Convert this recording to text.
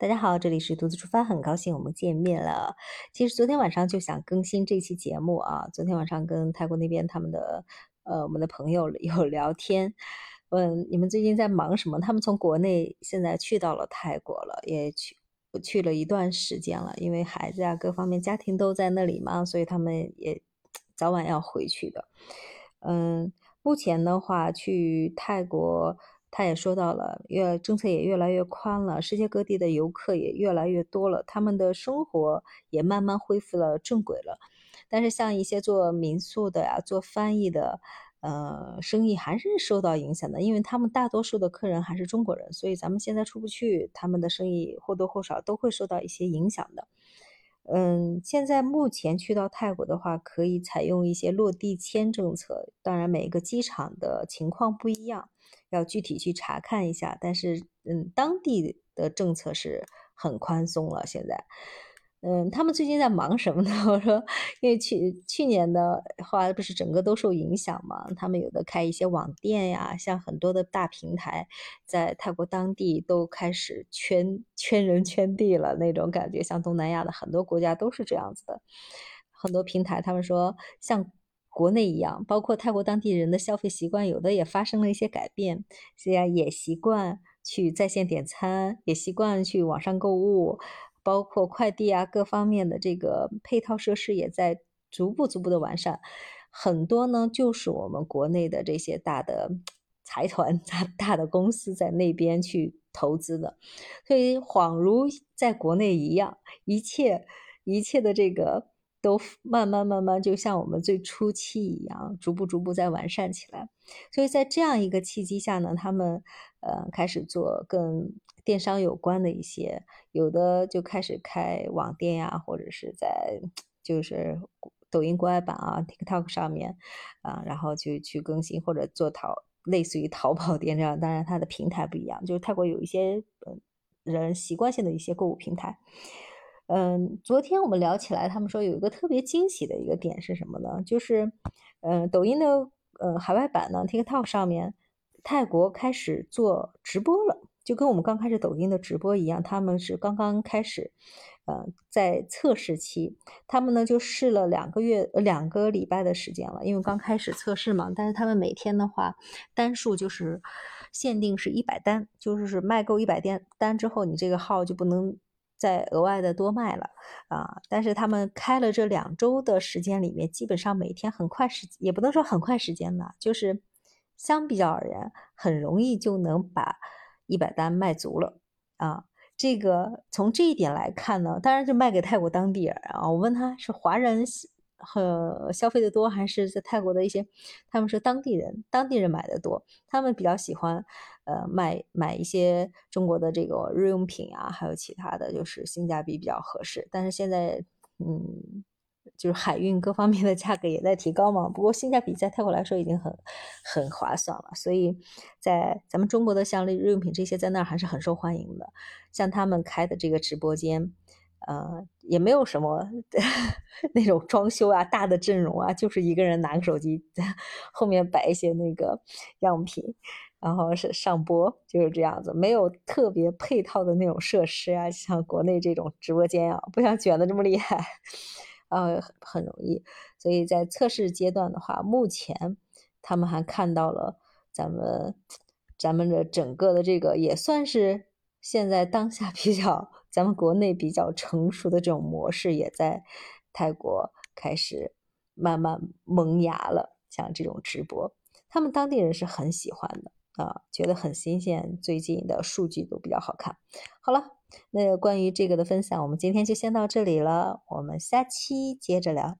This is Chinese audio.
大家好，这里是独自出发，很高兴我们见面了。其实昨天晚上就想更新这期节目啊，昨天晚上跟泰国那边他们的呃我们的朋友 有聊天，问你们最近在忙什么？他们从国内现在去到了泰国了，也去去了一段时间了，因为孩子啊各方面家庭都在那里嘛，所以他们也早晚要回去的。嗯，目前的话去泰国。他也说到了，越政策也越来越宽了，世界各地的游客也越来越多了，他们的生活也慢慢恢复了正轨了。但是像一些做民宿的呀、做翻译的，呃，生意还是受到影响的，因为他们大多数的客人还是中国人，所以咱们现在出不去，他们的生意或多或少都会受到一些影响的。嗯，现在目前去到泰国的话，可以采用一些落地签政策，当然每个机场的情况不一样。要具体去查看一下，但是嗯，当地的政策是很宽松了。现在，嗯，他们最近在忙什么呢？我说，因为去去年的话不是整个都受影响嘛，他们有的开一些网店呀，像很多的大平台在泰国当地都开始圈圈人圈地了那种感觉，像东南亚的很多国家都是这样子的，很多平台他们说像。国内一样，包括泰国当地人的消费习惯，有的也发生了一些改变。现在也习惯去在线点餐，也习惯去网上购物，包括快递啊各方面的这个配套设施也在逐步逐步的完善。很多呢，就是我们国内的这些大的财团、大大的公司在那边去投资的，所以恍如在国内一样，一切一切的这个。都慢慢慢慢，就像我们最初期一样，逐步逐步在完善起来。所以在这样一个契机下呢，他们呃开始做跟电商有关的一些，有的就开始开网店呀，或者是在就是抖音国外版啊、TikTok 上面啊，然后就去更新或者做淘类似于淘宝店这样。当然它的平台不一样，就是泰国有一些人习惯性的一些购物平台。嗯，昨天我们聊起来，他们说有一个特别惊喜的一个点是什么呢？就是，嗯，抖音的呃海外版呢，TikTok 上面，泰国开始做直播了，就跟我们刚开始抖音的直播一样，他们是刚刚开始，呃，在测试期，他们呢就试了两个月两个礼拜的时间了，因为刚开始测试嘛，但是他们每天的话，单数就是限定是一百单，就是是卖够一百单单之后，你这个号就不能。再额外的多卖了啊！但是他们开了这两周的时间里面，基本上每天很快时也不能说很快时间吧，就是相比较而言，很容易就能把一百单卖足了啊！这个从这一点来看呢，当然就卖给泰国当地人啊。我问他是华人和消费的多，还是在泰国的一些，他们说当地人，当地人买的多，他们比较喜欢。呃，买买一些中国的这个日用品啊，还有其他的就是性价比比较合适。但是现在，嗯，就是海运各方面的价格也在提高嘛。不过性价比在泰国来说已经很很划算了，所以在咱们中国的像日用品这些在那儿还是很受欢迎的。像他们开的这个直播间，呃，也没有什么 那种装修啊、大的阵容啊，就是一个人拿个手机后面摆一些那个样品。然后是上播，就是这样子，没有特别配套的那种设施啊，像国内这种直播间啊，不像卷的这么厉害，呃，很容易。所以在测试阶段的话，目前他们还看到了咱们咱们的整个的这个也算是现在当下比较咱们国内比较成熟的这种模式，也在泰国开始慢慢萌芽了。像这种直播，他们当地人是很喜欢的。啊，觉得很新鲜，最近的数据都比较好看。好了，那关于这个的分享，我们今天就先到这里了，我们下期接着聊。